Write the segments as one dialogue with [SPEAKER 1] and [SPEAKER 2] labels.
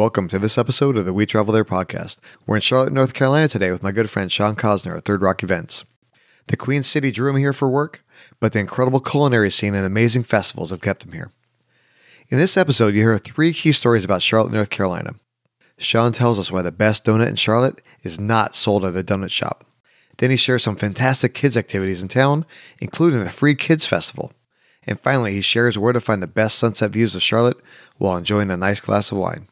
[SPEAKER 1] Welcome to this episode of the We Travel There podcast. We're in Charlotte, North Carolina today with my good friend Sean Cosner at Third Rock Events. The Queen City drew him here for work, but the incredible culinary scene and amazing festivals have kept him here. In this episode, you hear three key stories about Charlotte, North Carolina. Sean tells us why the best donut in Charlotte is not sold at a donut shop. Then he shares some fantastic kids' activities in town, including the Free Kids Festival. And finally, he shares where to find the best sunset views of Charlotte while enjoying a nice glass of wine.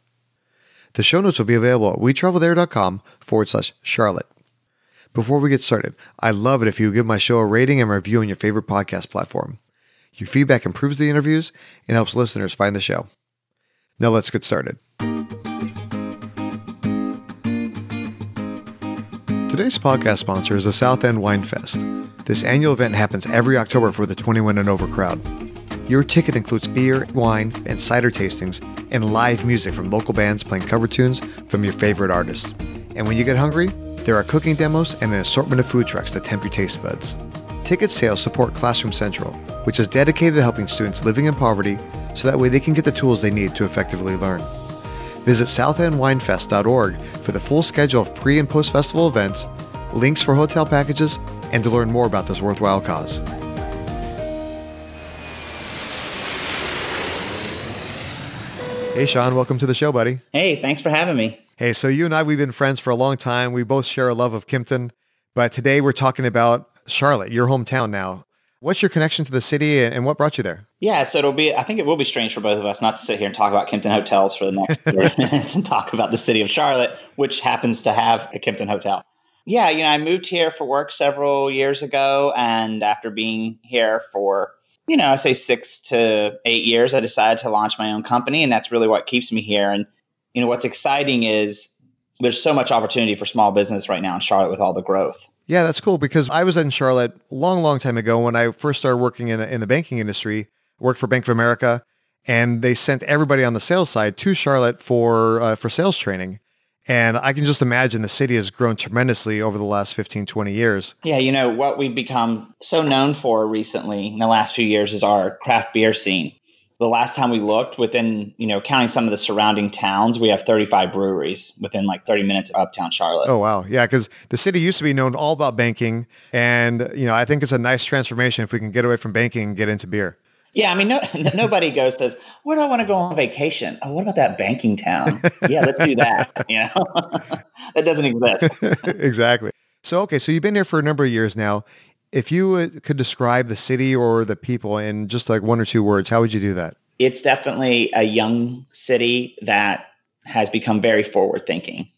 [SPEAKER 1] The show notes will be available at wetravelthere.com forward slash Charlotte. Before we get started, I'd love it if you would give my show a rating and review on your favorite podcast platform. Your feedback improves the interviews and helps listeners find the show. Now let's get started. Today's podcast sponsor is the South End Wine Fest. This annual event happens every October for the 21 and over crowd. Your ticket includes beer, wine, and cider tastings and live music from local bands playing cover tunes from your favorite artists. And when you get hungry, there are cooking demos and an assortment of food trucks that tempt your taste buds. Ticket sales support Classroom Central, which is dedicated to helping students living in poverty so that way they can get the tools they need to effectively learn. Visit southendwinefest.org for the full schedule of pre and post festival events, links for hotel packages, and to learn more about this worthwhile cause. Hey, Sean, welcome to the show, buddy.
[SPEAKER 2] Hey, thanks for having me.
[SPEAKER 1] Hey, so you and I, we've been friends for a long time. We both share a love of Kimpton, but today we're talking about Charlotte, your hometown now. What's your connection to the city and what brought you there?
[SPEAKER 2] Yeah, so it'll be, I think it will be strange for both of us not to sit here and talk about Kimpton hotels for the next 30 minutes and talk about the city of Charlotte, which happens to have a Kimpton hotel. Yeah, you know, I moved here for work several years ago. And after being here for you know, I say six to eight years, I decided to launch my own company. And that's really what keeps me here. And, you know, what's exciting is there's so much opportunity for small business right now in Charlotte with all the growth.
[SPEAKER 1] Yeah, that's cool because I was in Charlotte a long, long time ago when I first started working in the, in the banking industry, worked for Bank of America, and they sent everybody on the sales side to Charlotte for uh, for sales training. And I can just imagine the city has grown tremendously over the last 15, 20 years.
[SPEAKER 2] Yeah, you know, what we've become so known for recently in the last few years is our craft beer scene. The last time we looked within, you know, counting some of the surrounding towns, we have 35 breweries within like 30 minutes of uptown Charlotte.
[SPEAKER 1] Oh, wow. Yeah, because the city used to be known all about banking. And, you know, I think it's a nice transformation if we can get away from banking and get into beer.
[SPEAKER 2] Yeah, I mean, no, nobody goes says, "Where do I want to go on vacation?" Oh, what about that banking town? yeah, let's do that. You know, that doesn't exist.
[SPEAKER 1] exactly. So, okay, so you've been here for a number of years now. If you could describe the city or the people in just like one or two words, how would you do that?
[SPEAKER 2] It's definitely a young city that has become very forward thinking.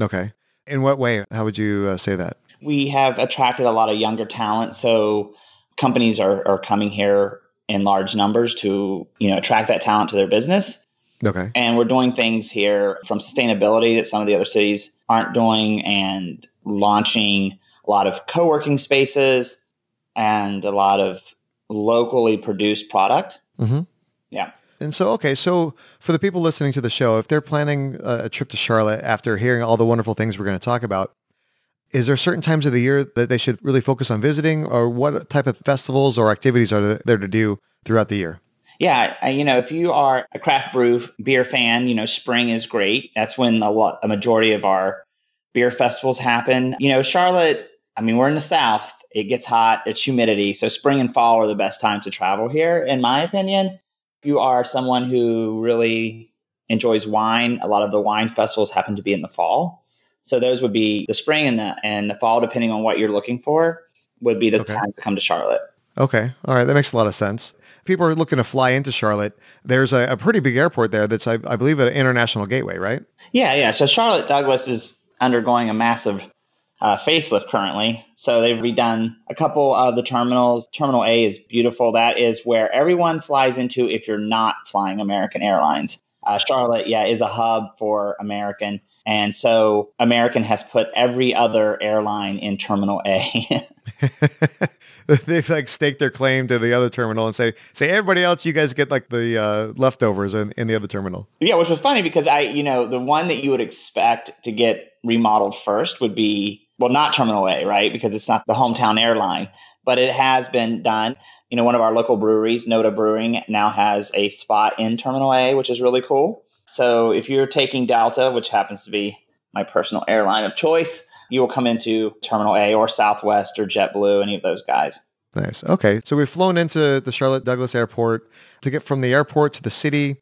[SPEAKER 1] Okay. In what way? How would you uh, say that?
[SPEAKER 2] We have attracted a lot of younger talent. So companies are, are coming here in large numbers to you know attract that talent to their business.
[SPEAKER 1] Okay.
[SPEAKER 2] And we're doing things here from sustainability that some of the other cities aren't doing, and launching a lot of co-working spaces and a lot of locally produced product.
[SPEAKER 1] Mm-hmm.
[SPEAKER 2] Yeah.
[SPEAKER 1] And so, okay, so for the people listening to the show, if they're planning a trip to Charlotte after hearing all the wonderful things we're going to talk about, is there certain times of the year that they should really focus on visiting, or what type of festivals or activities are there to do throughout the year?
[SPEAKER 2] Yeah, you know, if you are a craft brew beer fan, you know, spring is great. That's when a lot, a majority of our beer festivals happen. You know, Charlotte. I mean, we're in the South. It gets hot. It's humidity. So spring and fall are the best times to travel here, in my opinion. If you are someone who really enjoys wine, a lot of the wine festivals happen to be in the fall. So those would be the spring and the and the fall, depending on what you're looking for, would be the okay. times to come to Charlotte.
[SPEAKER 1] Okay, all right, that makes a lot of sense. People are looking to fly into Charlotte. There's a, a pretty big airport there. That's I, I believe an international gateway, right?
[SPEAKER 2] Yeah, yeah. So Charlotte Douglas is undergoing a massive uh, facelift currently. So they've redone a couple of the terminals. Terminal A is beautiful. That is where everyone flies into if you're not flying American Airlines. Uh, Charlotte, yeah, is a hub for American. And so American has put every other airline in Terminal A.
[SPEAKER 1] They've like staked their claim to the other terminal and say, say everybody else, you guys get like the uh, leftovers in, in the other terminal.
[SPEAKER 2] Yeah, which was funny because I, you know, the one that you would expect to get remodeled first would be, well, not Terminal A, right? Because it's not the hometown airline, but it has been done. You know, one of our local breweries, Noda Brewing, now has a spot in Terminal A, which is really cool. So if you're taking Delta, which happens to be my personal airline of choice, you will come into Terminal A or Southwest or JetBlue, any of those guys.
[SPEAKER 1] Nice. Okay. So we've flown into the Charlotte Douglas Airport to get from the airport to the city.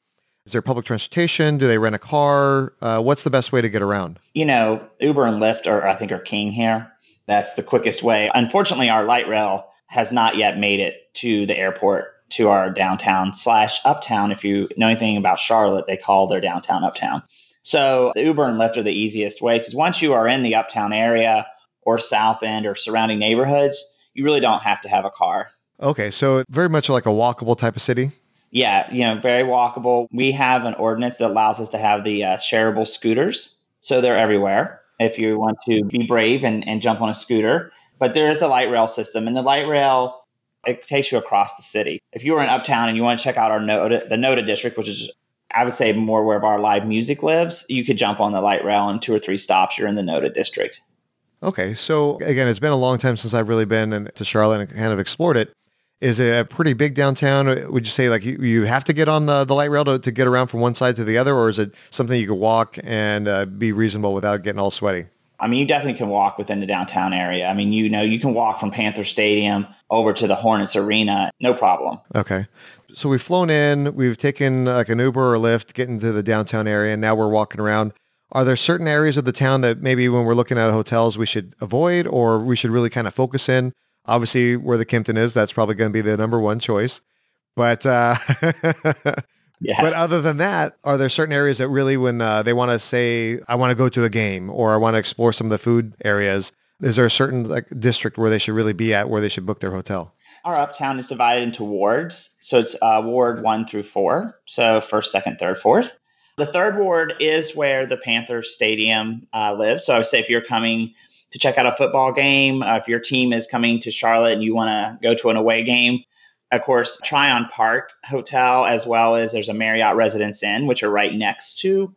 [SPEAKER 1] Is there public transportation? Do they rent a car? Uh, what's the best way to get around?
[SPEAKER 2] You know, Uber and Lyft are, I think, are king here. That's the quickest way. Unfortunately, our light rail has not yet made it to the airport to our downtown slash uptown. If you know anything about Charlotte, they call their downtown uptown. So the Uber and Lyft are the easiest way because once you are in the uptown area or South End or surrounding neighborhoods, you really don't have to have a car.
[SPEAKER 1] Okay, so very much like a walkable type of city.
[SPEAKER 2] Yeah, you know, very walkable. We have an ordinance that allows us to have the uh, shareable scooters, so they're everywhere. If you want to be brave and, and jump on a scooter, but there is the light rail system, and the light rail it takes you across the city. If you were in Uptown and you want to check out our Noda, the Noda district, which is I would say more where our live music lives, you could jump on the light rail and two or three stops. You're in the Noda district.
[SPEAKER 1] Okay, so again, it's been a long time since I've really been in, to Charlotte and kind of explored it. Is it a pretty big downtown? Would you say like you, you have to get on the, the light rail to, to get around from one side to the other, or is it something you could walk and uh, be reasonable without getting all sweaty?
[SPEAKER 2] I mean, you definitely can walk within the downtown area. I mean, you know, you can walk from Panther Stadium over to the Hornets Arena, no problem.
[SPEAKER 1] Okay. So we've flown in, we've taken like an Uber or Lyft, getting to the downtown area, and now we're walking around. Are there certain areas of the town that maybe when we're looking at hotels we should avoid or we should really kind of focus in? Obviously, where the Kimpton is, that's probably going to be the number one choice. But uh, yeah. But other than that, are there certain areas that really, when uh, they want to say, "I want to go to a game" or "I want to explore some of the food areas," is there a certain like district where they should really be at, where they should book their hotel?
[SPEAKER 2] Our uptown is divided into wards, so it's uh, ward one through four. So first, second, third, fourth. The third ward is where the Panther Stadium uh, lives. So I would say if you're coming to check out a football game, uh, if your team is coming to Charlotte and you want to go to an away game, of course, Tryon Park Hotel, as well as there's a Marriott Residence Inn, which are right next to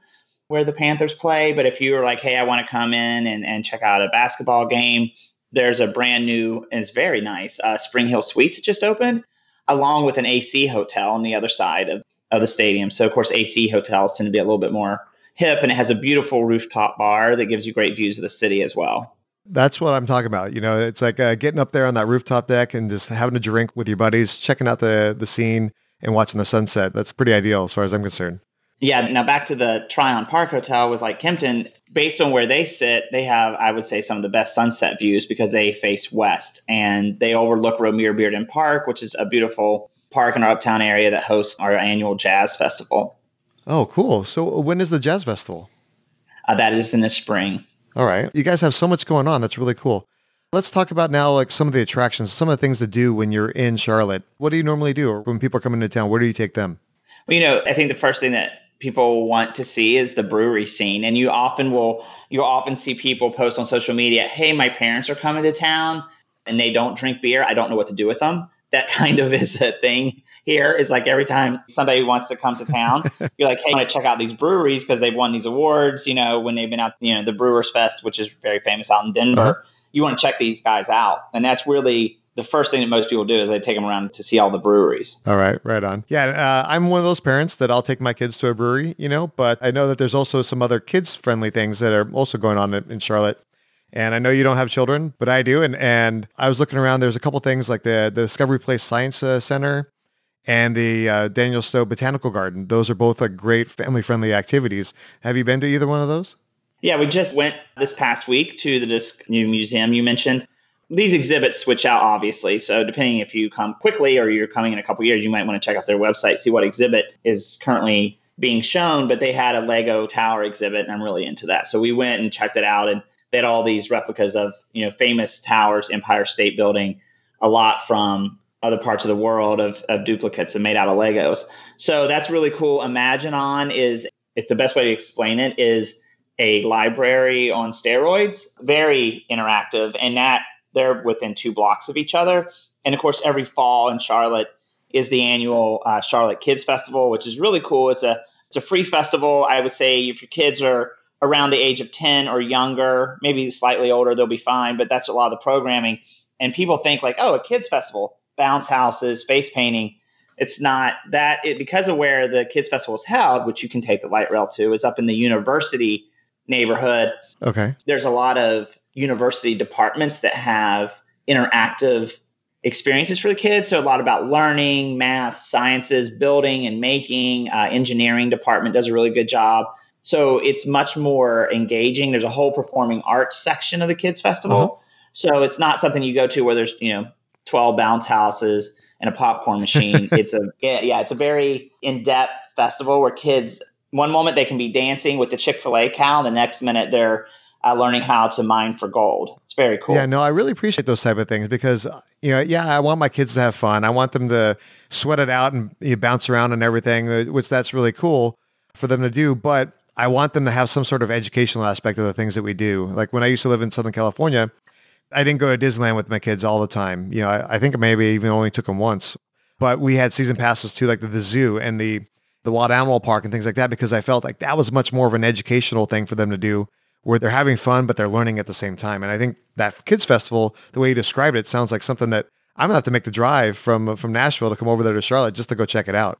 [SPEAKER 2] where the Panthers play. But if you are like, hey, I want to come in and, and check out a basketball game, there's a brand new and it's very nice uh, Spring Hill Suites just opened, along with an AC hotel on the other side of of the stadium. So, of course, AC hotels tend to be a little bit more hip, and it has a beautiful rooftop bar that gives you great views of the city as well.
[SPEAKER 1] That's what I'm talking about. You know, it's like uh, getting up there on that rooftop deck and just having a drink with your buddies, checking out the the scene and watching the sunset. That's pretty ideal as far as I'm concerned.
[SPEAKER 2] Yeah. Now back to the Tryon Park Hotel with like Kimpton. Based on where they sit, they have, I would say, some of the best sunset views because they face west and they overlook Romare Bearden Park, which is a beautiful park in our uptown area that hosts our annual jazz festival.
[SPEAKER 1] Oh, cool. So when is the jazz festival?
[SPEAKER 2] Uh, that is in the spring.
[SPEAKER 1] All right. You guys have so much going on. That's really cool. Let's talk about now like some of the attractions, some of the things to do when you're in Charlotte. What do you normally do or when people are coming into town? Where do you take them?
[SPEAKER 2] Well, you know, I think the first thing that people want to see is the brewery scene and you often will you'll often see people post on social media, "Hey, my parents are coming to town and they don't drink beer. I don't know what to do with them." that kind of is a thing here. Is like every time somebody wants to come to town, you're like, hey, I want to check out these breweries because they've won these awards. You know, when they've been out, you know, the Brewers Fest, which is very famous out in Denver. Uh-huh. You want to check these guys out, and that's really the first thing that most people do is they take them around to see all the breweries.
[SPEAKER 1] All right, right on. Yeah, uh, I'm one of those parents that I'll take my kids to a brewery, you know, but I know that there's also some other kids friendly things that are also going on in Charlotte. And I know you don't have children, but I do. And and I was looking around. There's a couple things like the the Discovery Place Science uh, Center and the uh, Daniel Stowe Botanical Garden. Those are both great family friendly activities. Have you been to either one of those?
[SPEAKER 2] Yeah, we just went this past week to the Disc New Museum you mentioned. These exhibits switch out, obviously. So, depending if you come quickly or you're coming in a couple years, you might want to check out their website, see what exhibit is currently being shown. But they had a Lego tower exhibit, and I'm really into that. So, we went and checked it out. And they had all these replicas of you know famous towers, Empire State Building, a lot from other parts of the world of, of duplicates and made out of Legos. So that's really cool. Imaginon is, if the best way to explain it is a library on steroids, very interactive, and that they're within two blocks of each other. And of course, every fall in Charlotte is the annual uh, Charlotte Kids Festival, which is really cool. It's a it's a free festival. I would say if your kids are around the age of 10 or younger, maybe slightly older, they'll be fine. But that's a lot of the programming. And people think like, oh, a kids festival, bounce houses, face painting. it's not that it because of where the kids festival is held, which you can take the light rail to, is up in the university neighborhood.
[SPEAKER 1] Okay.
[SPEAKER 2] There's a lot of university departments that have interactive experiences for the kids. So a lot about learning, math, sciences, building and making. Uh, engineering department does a really good job. So it's much more engaging. There's a whole performing arts section of the kids festival. Uh-huh. So it's not something you go to where there's you know 12 bounce houses and a popcorn machine. it's a yeah, yeah, it's a very in-depth festival where kids one moment they can be dancing with the Chick-fil-A cow, the next minute they're uh, learning how to mine for gold. It's very cool.
[SPEAKER 1] Yeah, no, I really appreciate those type of things because you know, yeah, I want my kids to have fun. I want them to sweat it out and you know, bounce around and everything, uh, which that's really cool for them to do. But I want them to have some sort of educational aspect of the things that we do. Like when I used to live in Southern California, I didn't go to Disneyland with my kids all the time. You know, I, I think maybe even only took them once. But we had season passes to like the, the zoo and the the wild animal park and things like that because I felt like that was much more of an educational thing for them to do where they're having fun but they're learning at the same time. And I think that kids festival, the way you described it, sounds like something that I'm gonna have to make the drive from from Nashville to come over there to Charlotte just to go check it out.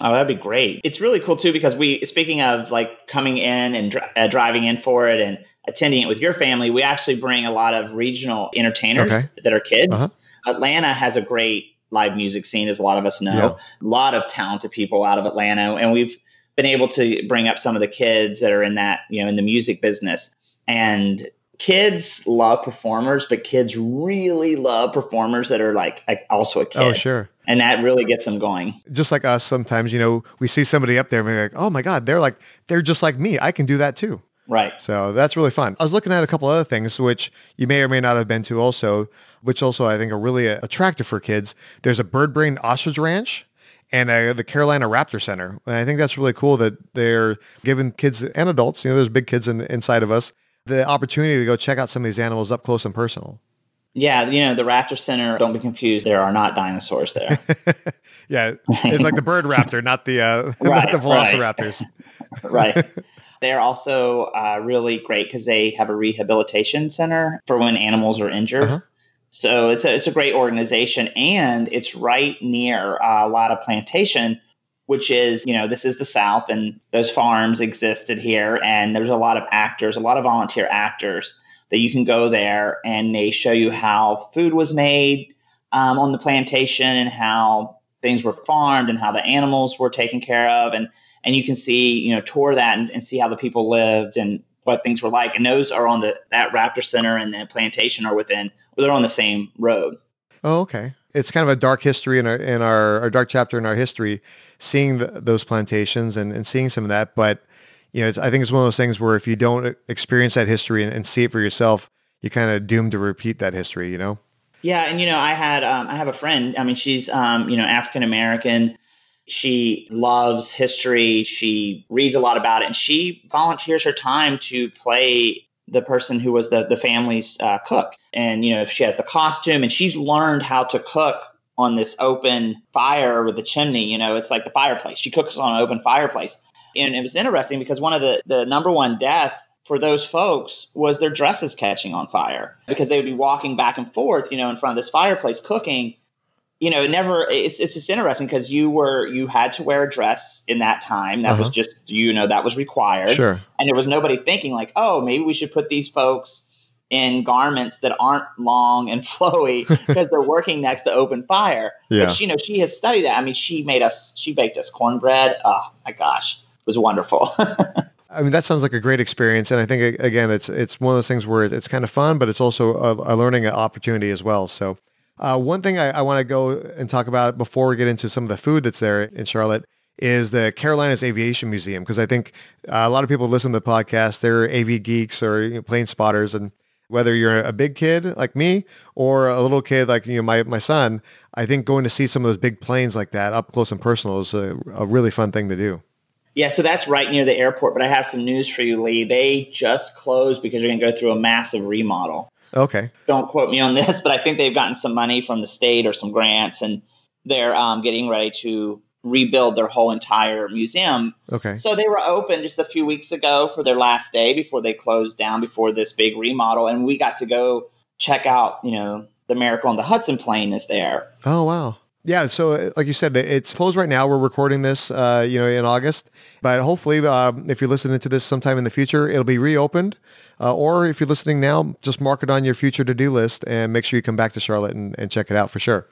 [SPEAKER 2] Oh, that'd be great. It's really cool too because we, speaking of like coming in and dr- uh, driving in for it and attending it with your family, we actually bring a lot of regional entertainers okay. that are kids. Uh-huh. Atlanta has a great live music scene, as a lot of us know. Yeah. A lot of talented people out of Atlanta, and we've been able to bring up some of the kids that are in that, you know, in the music business. And kids love performers, but kids really love performers that are like also a kid.
[SPEAKER 1] Oh, sure.
[SPEAKER 2] And that really gets them going.
[SPEAKER 1] Just like us, sometimes, you know, we see somebody up there and we're like, oh my God, they're like, they're just like me. I can do that too.
[SPEAKER 2] Right.
[SPEAKER 1] So that's really fun. I was looking at a couple other things, which you may or may not have been to also, which also I think are really attractive for kids. There's a bird brain ostrich ranch and uh, the Carolina Raptor Center. And I think that's really cool that they're giving kids and adults, you know, there's big kids in, inside of us, the opportunity to go check out some of these animals up close and personal.
[SPEAKER 2] Yeah, you know, the Raptor Center, don't be confused, there are not dinosaurs there.
[SPEAKER 1] yeah, it's like the bird raptor, not the uh, right, not the velociraptors.
[SPEAKER 2] Right. right. They're also uh, really great because they have a rehabilitation center for when animals are injured. Uh-huh. So it's a it's a great organization, and it's right near uh, a Latta plantation, which is you know this is the South, and those farms existed here, and there's a lot of actors, a lot of volunteer actors that you can go there, and they show you how food was made um, on the plantation, and how things were farmed, and how the animals were taken care of, and and you can see you know tour that and, and see how the people lived and what things were like. And those are on the that Raptor Center and the plantation are within. They're on the same road.
[SPEAKER 1] Oh, okay. It's kind of a dark history in our in our, our dark chapter in our history, seeing the, those plantations and, and seeing some of that. But you know, I think it's one of those things where if you don't experience that history and, and see it for yourself, you're kind of doomed to repeat that history. You know.
[SPEAKER 2] Yeah, and you know, I had um, I have a friend. I mean, she's um, you know African American she loves history. She reads a lot about it, and she volunteers her time to play the person who was the the family's uh, cook. And you know, if she has the costume, and she's learned how to cook on this open fire with a chimney. You know, it's like the fireplace. She cooks on an open fireplace, and it was interesting because one of the the number one death for those folks was their dresses catching on fire because they would be walking back and forth, you know, in front of this fireplace cooking you know, it never it's it's just interesting because you were you had to wear a dress in that time. That uh-huh. was just you know, that was required.
[SPEAKER 1] Sure.
[SPEAKER 2] And there was nobody thinking like, oh, maybe we should put these folks in garments that aren't long and flowy because they're working next to open fire. Yeah. But you know, she has studied that. I mean, she made us she baked us cornbread. Oh my gosh. It was wonderful.
[SPEAKER 1] I mean, that sounds like a great experience, and I think again, it's it's one of those things where it's kind of fun, but it's also a, a learning opportunity as well. So, uh, one thing I, I want to go and talk about before we get into some of the food that's there in Charlotte is the Carolinas Aviation Museum because I think uh, a lot of people listen to the podcast. They're AV geeks or you know, plane spotters, and whether you're a big kid like me or a little kid like you know my my son, I think going to see some of those big planes like that up close and personal is a, a really fun thing to do.
[SPEAKER 2] Yeah, so that's right near the airport. But I have some news for you, Lee. They just closed because you're going to go through a massive remodel.
[SPEAKER 1] Okay.
[SPEAKER 2] Don't quote me on this, but I think they've gotten some money from the state or some grants, and they're um, getting ready to rebuild their whole entire museum.
[SPEAKER 1] Okay.
[SPEAKER 2] So they were open just a few weeks ago for their last day before they closed down before this big remodel, and we got to go check out. You know, the Miracle on the Hudson plane is there.
[SPEAKER 1] Oh wow! Yeah, so uh, like you said, it's closed right now. We're recording this, uh, you know, in August, but hopefully, uh, if you're listening to this sometime in the future, it'll be reopened. Uh, or if you're listening now, just mark it on your future to-do list and make sure you come back to Charlotte and, and check it out for sure.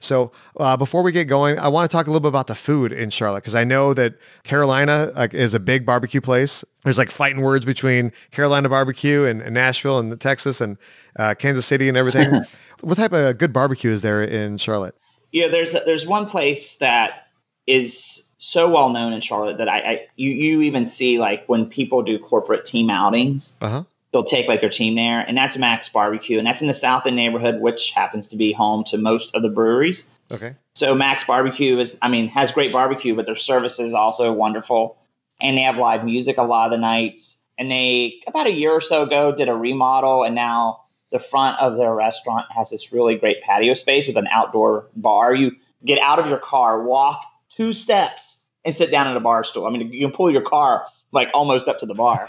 [SPEAKER 1] So uh, before we get going, I want to talk a little bit about the food in Charlotte because I know that Carolina like, is a big barbecue place. There's like fighting words between Carolina barbecue and, and Nashville and Texas and uh, Kansas City and everything. what type of good barbecue is there in Charlotte?
[SPEAKER 2] Yeah, there's there's one place that is so well known in Charlotte that I, I you you even see like when people do corporate team outings, uh-huh. they'll take like their team there, and that's Max Barbecue, and that's in the South End neighborhood, which happens to be home to most of the breweries.
[SPEAKER 1] Okay.
[SPEAKER 2] So Max Barbecue is, I mean, has great barbecue, but their service is also wonderful, and they have live music a lot of the nights. And they about a year or so ago did a remodel, and now the front of their restaurant has this really great patio space with an outdoor bar. You get out of your car, walk two steps, and sit down at a bar stool. I mean, you can pull your car like almost up to the bar.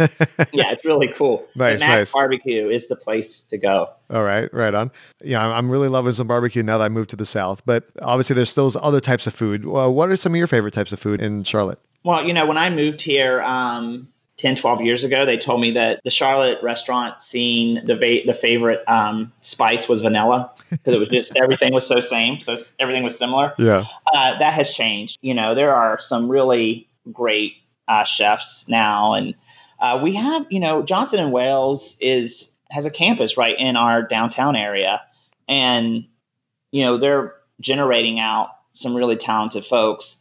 [SPEAKER 2] yeah, it's really cool.
[SPEAKER 1] nice, nice.
[SPEAKER 2] Barbecue is the place to go.
[SPEAKER 1] All right, right on. Yeah, I'm really loving some barbecue now that I moved to the south. But obviously, there's still other types of food. Well, what are some of your favorite types of food in Charlotte?
[SPEAKER 2] Well, you know, when I moved here, um, 10, 12 years ago, they told me that the Charlotte restaurant scene, the va- the favorite um, spice was vanilla because it was just everything was so same, so everything was similar.
[SPEAKER 1] Yeah,
[SPEAKER 2] uh, that has changed. You know, there are some really great uh, chefs now, and uh, we have you know Johnson and Wales is has a campus right in our downtown area, and you know they're generating out some really talented folks.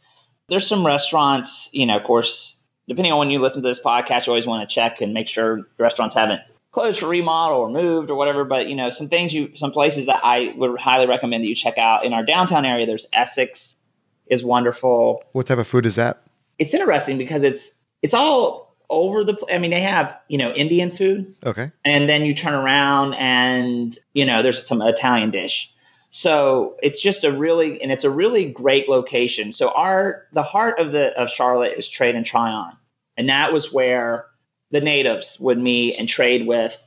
[SPEAKER 2] There's some restaurants, you know, of course depending on when you listen to this podcast, you always want to check and make sure restaurants haven't closed for remodel or moved or whatever. But you know, some things you, some places that I would highly recommend that you check out in our downtown area. There's Essex, is wonderful.
[SPEAKER 1] What type of food is that?
[SPEAKER 2] It's interesting because it's it's all over the. I mean, they have you know Indian food.
[SPEAKER 1] Okay.
[SPEAKER 2] And then you turn around and you know there's some Italian dish. So it's just a really and it's a really great location. So our the heart of the of Charlotte is trade and Tryon, and that was where the natives would meet and trade with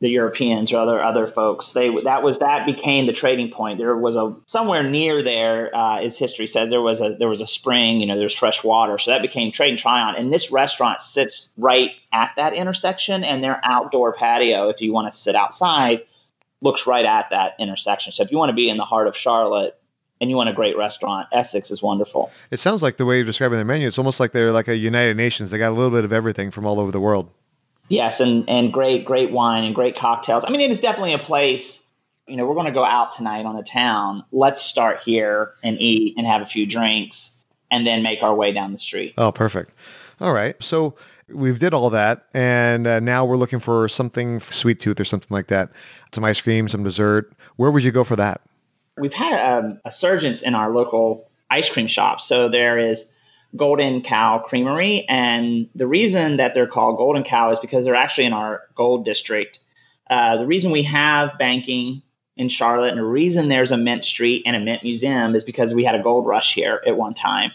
[SPEAKER 2] the Europeans or other other folks. They that was that became the trading point. There was a somewhere near there, uh, as history says, there was a there was a spring. You know, there's fresh water, so that became Trade and Tryon. And this restaurant sits right at that intersection, and their outdoor patio, if you want to sit outside, looks right at that intersection. So if you want to be in the heart of Charlotte and you want a great restaurant, Essex is wonderful.
[SPEAKER 1] It sounds like the way you're describing their menu, it's almost like they're like a United Nations. They got a little bit of everything from all over the world.
[SPEAKER 2] Yes, and and great great wine and great cocktails. I mean, it is definitely a place. You know, we're going to go out tonight on the town. Let's start here and eat and have a few drinks, and then make our way down the street.
[SPEAKER 1] Oh, perfect. All right. So we've did all that, and uh, now we're looking for something sweet tooth or something like that some ice cream, some dessert. Where would you go for that?
[SPEAKER 2] We've had um, a surgence in our local ice cream shop So there is Golden Cow Creamery, and the reason that they're called Golden Cow is because they're actually in our Gold District. Uh, the reason we have banking in Charlotte, and the reason there's a Mint Street and a Mint Museum is because we had a gold rush here at one time.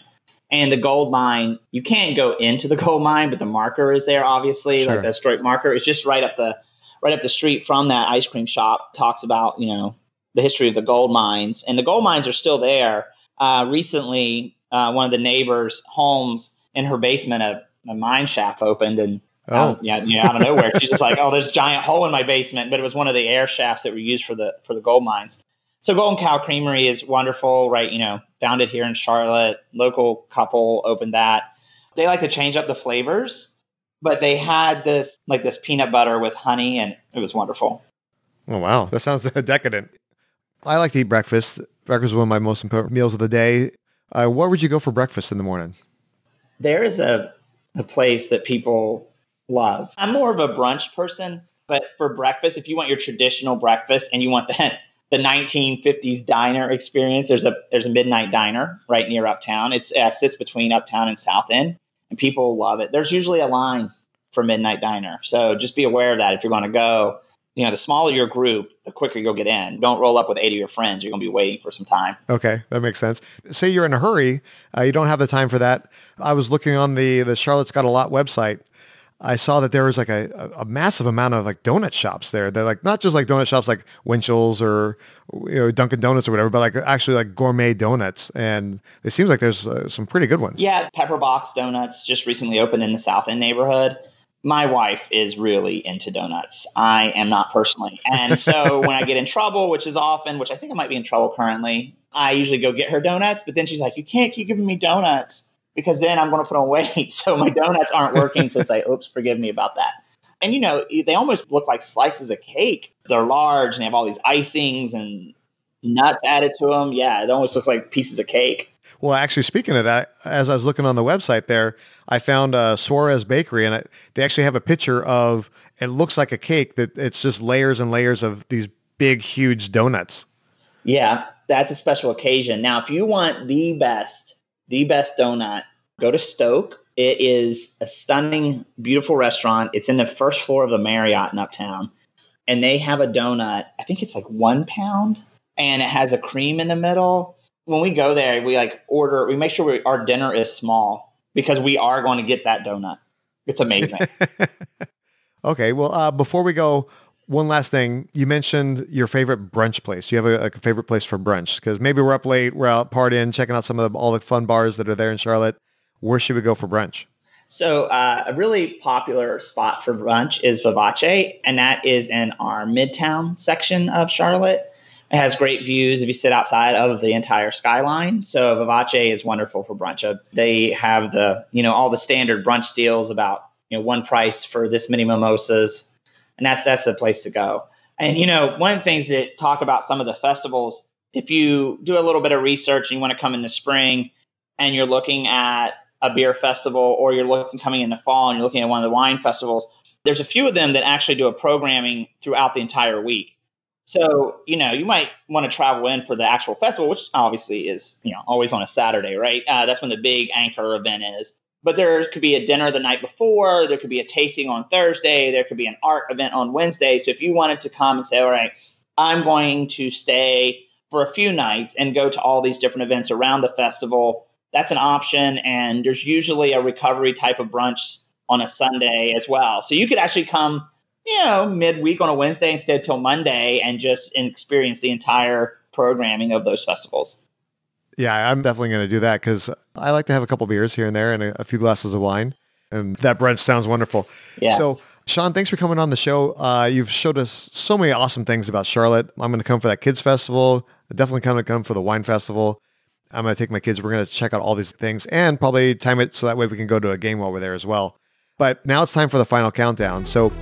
[SPEAKER 2] And the gold mine, you can't go into the gold mine, but the marker is there, obviously, sure. like the historic marker. It's just right up the right up the street from that ice cream shop talks about you know the history of the gold mines, and the gold mines are still there. Uh, recently, uh, one of the neighbors' homes in her basement, a, a mine shaft opened, and oh. um, yeah, yeah, out of nowhere, she's just like, "Oh, there's a giant hole in my basement," but it was one of the air shafts that were used for the for the gold mines. So Golden Cow Creamery is wonderful, right? You know, founded here in Charlotte, local couple opened that. They like to change up the flavors but they had this like this peanut butter with honey and it was wonderful.
[SPEAKER 1] Oh wow, that sounds decadent. I like to eat breakfast. Breakfast is one of my most important meals of the day. Uh, what would you go for breakfast in the morning?
[SPEAKER 2] There is a a place that people love. I'm more of a brunch person, but for breakfast, if you want your traditional breakfast and you want that the 1950s diner experience, there's a there's a midnight diner right near Uptown. It's uh, sits between Uptown and South End, and people love it. There's usually a line for Midnight Diner. So just be aware of that if you're going to go. You know, the smaller your group, the quicker you'll get in. Don't roll up with eight of your friends. You're going to be waiting for some time.
[SPEAKER 1] Okay, that makes sense. Say you're in a hurry, uh, you don't have the time for that. I was looking on the the Charlotte's Got a Lot website. I saw that there was like a, a massive amount of like donut shops there. They're like not just like donut shops like Winchell's or you know Dunkin' Donuts or whatever, but like actually like gourmet donuts. And it seems like there's uh, some pretty good ones.
[SPEAKER 2] Yeah, Pepperbox Donuts just recently opened in the South End neighborhood. My wife is really into donuts. I am not personally. And so when I get in trouble, which is often, which I think I might be in trouble currently, I usually go get her donuts. But then she's like, "You can't keep giving me donuts." Because then I'm going to put on weight. So my donuts aren't working. so say, oops, forgive me about that. And you know, they almost look like slices of cake. They're large and they have all these icings and nuts added to them. Yeah, it almost looks like pieces of cake.
[SPEAKER 1] Well, actually, speaking of that, as I was looking on the website there, I found uh, Suarez Bakery, and I, they actually have a picture of it looks like a cake that it's just layers and layers of these big, huge donuts.
[SPEAKER 2] Yeah, that's a special occasion. Now, if you want the best the best donut, go to Stoke. It is a stunning, beautiful restaurant. It's in the first floor of the Marriott in Uptown. And they have a donut, I think it's like one pound, and it has a cream in the middle. When we go there, we like order, we make sure we, our dinner is small because we are going to get that donut. It's amazing.
[SPEAKER 1] okay. Well, uh, before we go, one last thing. You mentioned your favorite brunch place. Do you have a, a favorite place for brunch? Because maybe we're up late, we're out partying, checking out some of the, all the fun bars that are there in Charlotte. Where should we go for brunch?
[SPEAKER 2] So uh, a really popular spot for brunch is Vivace, and that is in our Midtown section of Charlotte. It has great views if you sit outside of the entire skyline. So Vivace is wonderful for brunch. Uh, they have the you know all the standard brunch deals about you know one price for this many mimosas and that's that's the place to go. And you know, one of the things that talk about some of the festivals, if you do a little bit of research and you want to come in the spring and you're looking at a beer festival or you're looking coming in the fall and you're looking at one of the wine festivals, there's a few of them that actually do a programming throughout the entire week. So, you know, you might want to travel in for the actual festival, which obviously is, you know, always on a Saturday, right? Uh, that's when the big anchor event is but there could be a dinner the night before there could be a tasting on thursday there could be an art event on wednesday. So if you wanted to come and say all right i'm going to stay for a few nights and go to all these different events around the festival that's an option. And there's usually a recovery type of brunch on a sunday as well. So you could actually come you know midweek on a wednesday instead till monday and just experience the entire programming of those festivals
[SPEAKER 1] yeah, I'm definitely going to do that because I like to have a couple beers here and there and a, a, few glasses of wine. And that brunch sounds wonderful.
[SPEAKER 2] Yes.
[SPEAKER 1] So, Sean, thanks for coming on the show. Uh, you've showed us so many awesome things about Charlotte. I'm going to come for that kids festival. definitely going to come for the wine festival. I'm going to take my kids. We're going to check out all these things and probably time it so that way we can go to a game while we're there as well. But now it's time for the final countdown. So,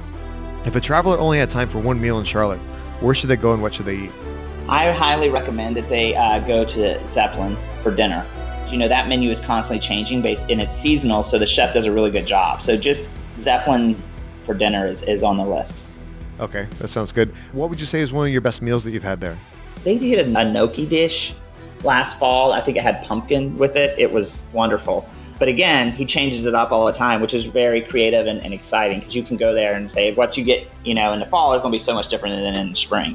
[SPEAKER 1] if a traveler only had time for one meal in Charlotte, where should they go and what should they eat?
[SPEAKER 2] I highly recommend that they uh, go to Zeppelin for dinner. You know, that menu is constantly changing based and it's seasonal, so the chef does a really good job. So just Zeppelin for dinner is, is on the list.
[SPEAKER 1] Okay, that sounds good. What would you say is one of your best meals that you've had there?
[SPEAKER 2] They did a, gnocchi dish last fall. I think it had pumpkin with it. It was wonderful. But again, he changes it up all the time, which is very creative and, and exciting because you can go there and say, once you get, you know, in the fall it's going to be so much different than in the spring.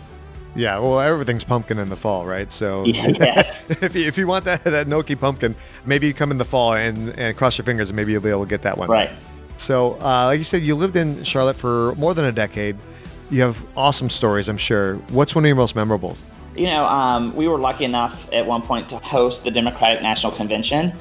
[SPEAKER 1] Yeah, well, everything's pumpkin in the fall, right? So
[SPEAKER 2] yes.
[SPEAKER 1] if you if you want that that gnocchi pumpkin, maybe you come in the fall and and cross your fingers, and maybe you'll be able to get that one.
[SPEAKER 2] Right.
[SPEAKER 1] So, uh, like you said, you lived in Charlotte for more than a decade. You have awesome stories, I'm sure. What's one of your most memorable?
[SPEAKER 2] You know, um, we were lucky enough at one point to host the Democratic National Convention,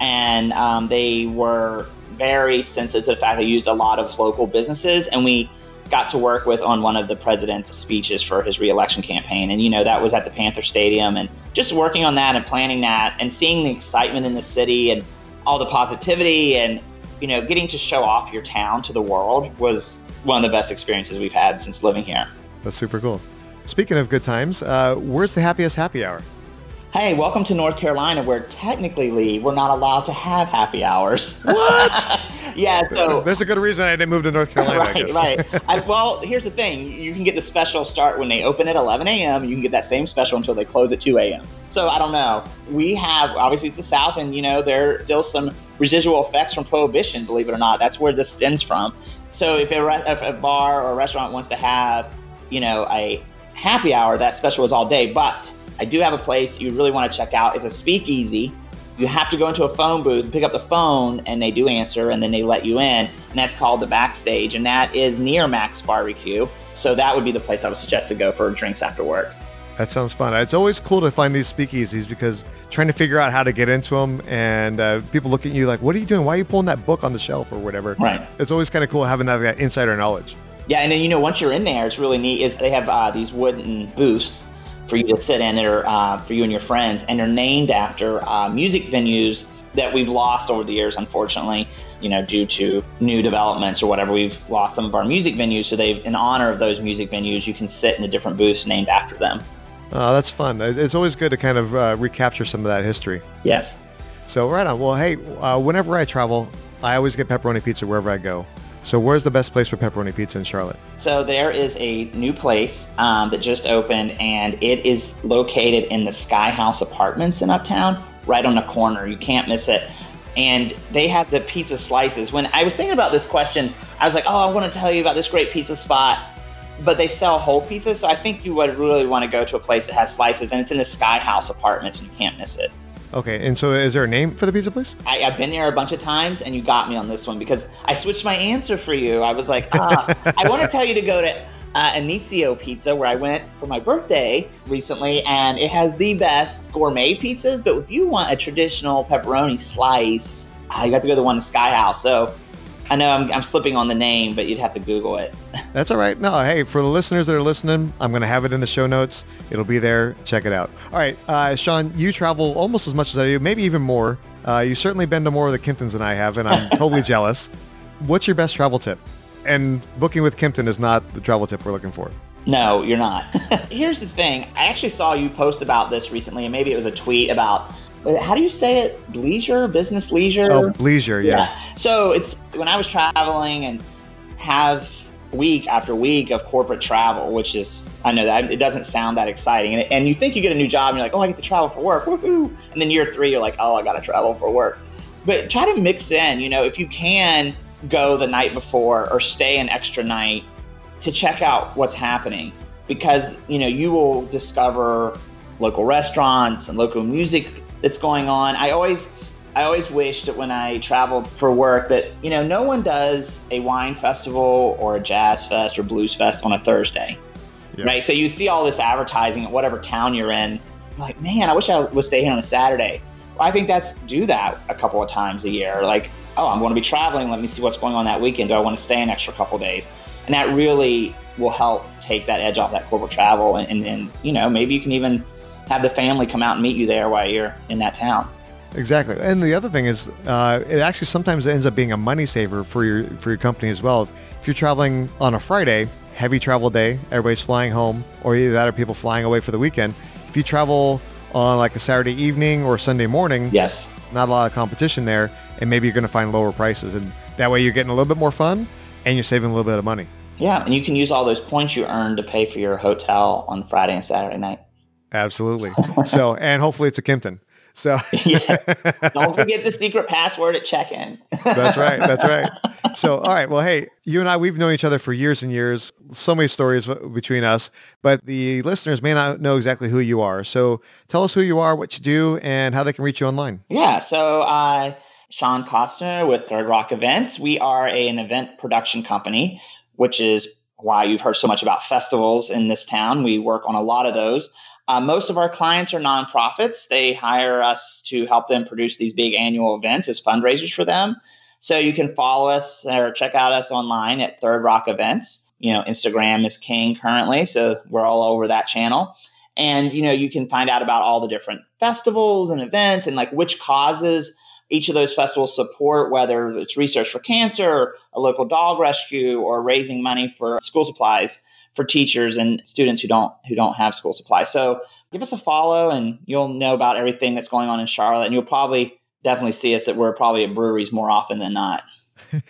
[SPEAKER 2] and um, they were very sensitive to the fact they used a lot of local businesses, and we got to work with on one of the president's speeches for his reelection campaign. And, you know, that was at the Panther Stadium. And just working on that and planning that and seeing the excitement in the city and all the positivity and, you know, getting to show off your town to the world was one of the best experiences we've had since living here.
[SPEAKER 1] That's super cool. Speaking of good times, uh, where's the happiest happy hour?
[SPEAKER 2] Hey, welcome to North Carolina, where technically, Lee, we're not allowed to have happy hours.
[SPEAKER 1] What?
[SPEAKER 2] yeah, so
[SPEAKER 1] there's a good reason I didn't move to North Carolina.
[SPEAKER 2] right, right. I, well, here's the thing: you can get the special start when they open at 11 a.m. You can get that same special until they close at 2 a.m. So I don't know. We have obviously it's the South, and you know there are still some residual effects from Prohibition. Believe it or not, that's where this stems from. So if a, if a bar or a restaurant wants to have, you know, a happy hour, that special is all day, but I do have a place you really want to check out. It's a speakeasy you have to go into a phone booth, and pick up the phone, and they do answer, and then they let you in. And that's called the backstage, and that is near Max Barbecue. So that would be the place I would suggest to go for drinks after work.
[SPEAKER 1] That sounds fun. It's always cool to find these speakeasies because trying to figure out how to get into them and uh, people look at you like, what are you doing? Why are you pulling that book on the shelf or whatever?
[SPEAKER 2] Right.
[SPEAKER 1] It's always kind of cool having that, that insider knowledge.
[SPEAKER 2] Yeah, and then you know once you're in there, it's really neat. Is they have uh, these wooden booths for you to sit in that are uh, for you and your friends, and they're named after uh, music venues that we've lost over the years, unfortunately. You know, due to new developments or whatever, we've lost some of our music venues. So they've, in honor of those music venues, you can sit in the different booths named after them.
[SPEAKER 1] Oh, that's fun. It's always good to kind of uh, recapture some of that history.
[SPEAKER 2] Yes.
[SPEAKER 1] So right on. Well, hey, uh, whenever I travel, I always get pepperoni pizza wherever I go. So where's the best place for pepperoni pizza in Charlotte?
[SPEAKER 2] So there is a new place um, that just opened, and it is located in the Sky House Apartments in Uptown, right on the corner. You can't miss it. And they have the pizza slices. When I was thinking about this question, I was like, oh, I want to tell you about this great pizza spot but they sell whole pizzas. So I think you would really want to go to a place that has slices, and it's in the Sky House Apartments, and you can't miss it.
[SPEAKER 1] Okay, and so is there a name for the pizza place?
[SPEAKER 2] I, have been there a bunch of times, and you got me on this one because I switched my answer for you. I was like, ah, I want to tell you to go to uh, Inizio Pizza, where I went for my birthday recently, and it has the best gourmet pizzas. But if you want a traditional pepperoni slice, uh, you got to go to the one in Sky House. So I know I'm, I'm slipping on the name, but you'd have to Google it.
[SPEAKER 1] That's all right. No, hey, for the listeners that are listening, I'm going to have it in the show notes. It'll be there. Check it out. All right, uh, Sean, you travel almost as much as I do, maybe even more. Uh, you've certainly been to more of the Kimptons than I have, and I'm totally jealous. What's your best travel tip? And booking with Kimpton is not the travel tip we're looking for.
[SPEAKER 2] No, you're not. Here's the thing. I actually saw you post about this recently, and maybe it was a tweet about Uh, how do you say it? Leisure, business leisure.
[SPEAKER 1] Oh, bleisure, yeah.
[SPEAKER 2] yeah. So it's when I was traveling and have week after week of corporate travel, which is I know that it doesn't sound that exciting, and, and you think you get a new job and you're like, oh, I get to travel for work, woohoo! And then year three, you're like, oh, I got to travel for work. But try to mix in, you know, if you can go the night before or stay an extra night to check out what's happening, because you know you will discover local restaurants and local music that's going on. I always I always wished that when I traveled for work that, you know, no one does a wine festival or a jazz fest or blues fest on a Thursday. Right. So you see all this advertising at whatever town you're in. You're like, man, I wish I would stay here on a Saturday. Well, I think that's do that a couple of times a year. Like, oh, I'm going to be traveling. Let me see what's going on that weekend. Do I want to stay an extra couple days? And that really will help take that edge off that corporate travel. And, and, and you know, maybe you can even have the family come out and meet you there while you're in that town.
[SPEAKER 1] Exactly, and the other thing is, uh, it actually sometimes ends up being a money saver for your for your company as well. If you're traveling on a Friday, heavy travel day, everybody's flying home, or either that or people flying away for the weekend. If you travel on like a Saturday evening or Sunday morning,
[SPEAKER 2] yes,
[SPEAKER 1] not a lot of competition there, and maybe you're going to find lower prices, and that way you're getting a little bit more fun, and you're saving a little bit of money.
[SPEAKER 2] Yeah, and you can use all those points you earned to pay for your hotel on Friday and Saturday night.
[SPEAKER 1] Absolutely. So, and hopefully it's a Kimpton. So,
[SPEAKER 2] yeah. Don't forget the secret password at check in.
[SPEAKER 1] that's right. That's right. So, all right. Well, hey, you and I, we've known each other for years and years. So many stories between us, but the listeners may not know exactly who you are. So, tell us who you are, what you do, and how they can reach you online.
[SPEAKER 2] Yeah. So, uh, Sean Costner with Third Rock Events. We are a, an event production company, which is why you've heard so much about festivals in this town. We work on a lot of those. Uh, most of our clients are nonprofits. They hire us to help them produce these big annual events as fundraisers for them. So you can follow us or check out us online at Third Rock Events. You know, Instagram is king currently, so we're all over that channel. And you know, you can find out about all the different festivals and events and like which causes each of those festivals support, whether it's research for cancer, a local dog rescue, or raising money for school supplies for teachers and students who don't who don't have school supplies. So give us a follow and you'll know about everything that's going on in Charlotte and you'll probably definitely see us that we're probably at breweries more often than not.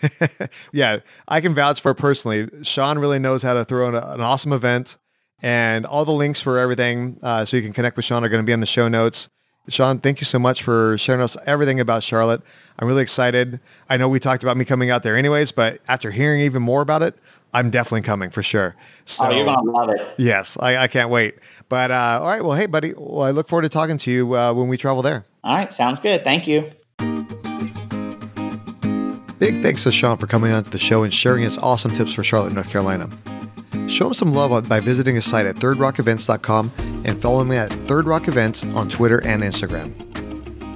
[SPEAKER 1] yeah, I can vouch for personally. Sean really knows how to throw an, an awesome event and all the links for everything uh, so you can connect with Sean are going to be in the show notes. Sean, thank you so much for sharing us everything about Charlotte. I'm really excited. I know we talked about me coming out there anyways, but after hearing even more about it, I'm definitely coming for sure. So,
[SPEAKER 2] oh, you're going to love it.
[SPEAKER 1] Yes, I, I can't wait. But uh, all right, well, hey, buddy. Well, I look forward to talking to you uh, when we travel there.
[SPEAKER 2] All right, sounds good. Thank you.
[SPEAKER 1] Big thanks to Sean for coming on to the show and sharing his awesome tips for Charlotte, North Carolina. Show him some love by visiting his site at thirdrockevents.com and follow me at Third Rock Events on Twitter and Instagram.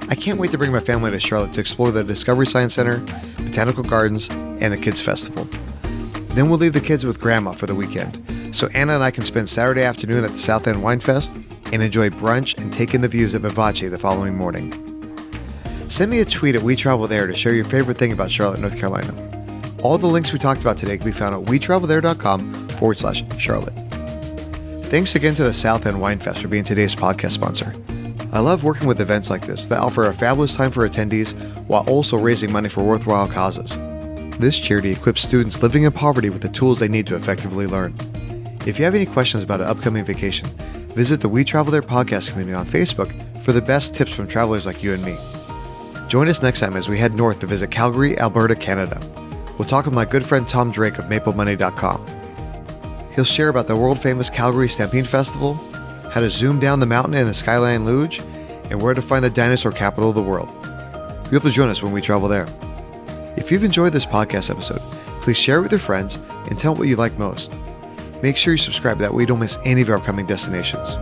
[SPEAKER 1] I can't wait to bring my family to Charlotte to explore the Discovery Science Center, Botanical Gardens, and the Kids Festival. Then we'll leave the kids with Grandma for the weekend, so Anna and I can spend Saturday afternoon at the South End Wine Fest and enjoy brunch and take in the views of Vivace the following morning. Send me a tweet at We Travel There to share your favorite thing about Charlotte, North Carolina. All the links we talked about today can be found at wetravelthere.com forward slash Charlotte. Thanks again to the South End Wine Fest for being today's podcast sponsor. I love working with events like this that offer a fabulous time for attendees while also raising money for worthwhile causes. This charity equips students living in poverty with the tools they need to effectively learn. If you have any questions about an upcoming vacation, visit the We Travel There podcast community on Facebook for the best tips from travelers like you and me. Join us next time as we head north to visit Calgary, Alberta, Canada. We'll talk with my good friend Tom Drake of MapleMoney.com. He'll share about the world famous Calgary Stampede Festival, how to zoom down the mountain in the Skyline Luge, and where to find the dinosaur capital of the world. We hope to join us when we travel there. If you've enjoyed this podcast episode, please share it with your friends and tell them what you like most. Make sure you subscribe that way you don't miss any of our upcoming destinations.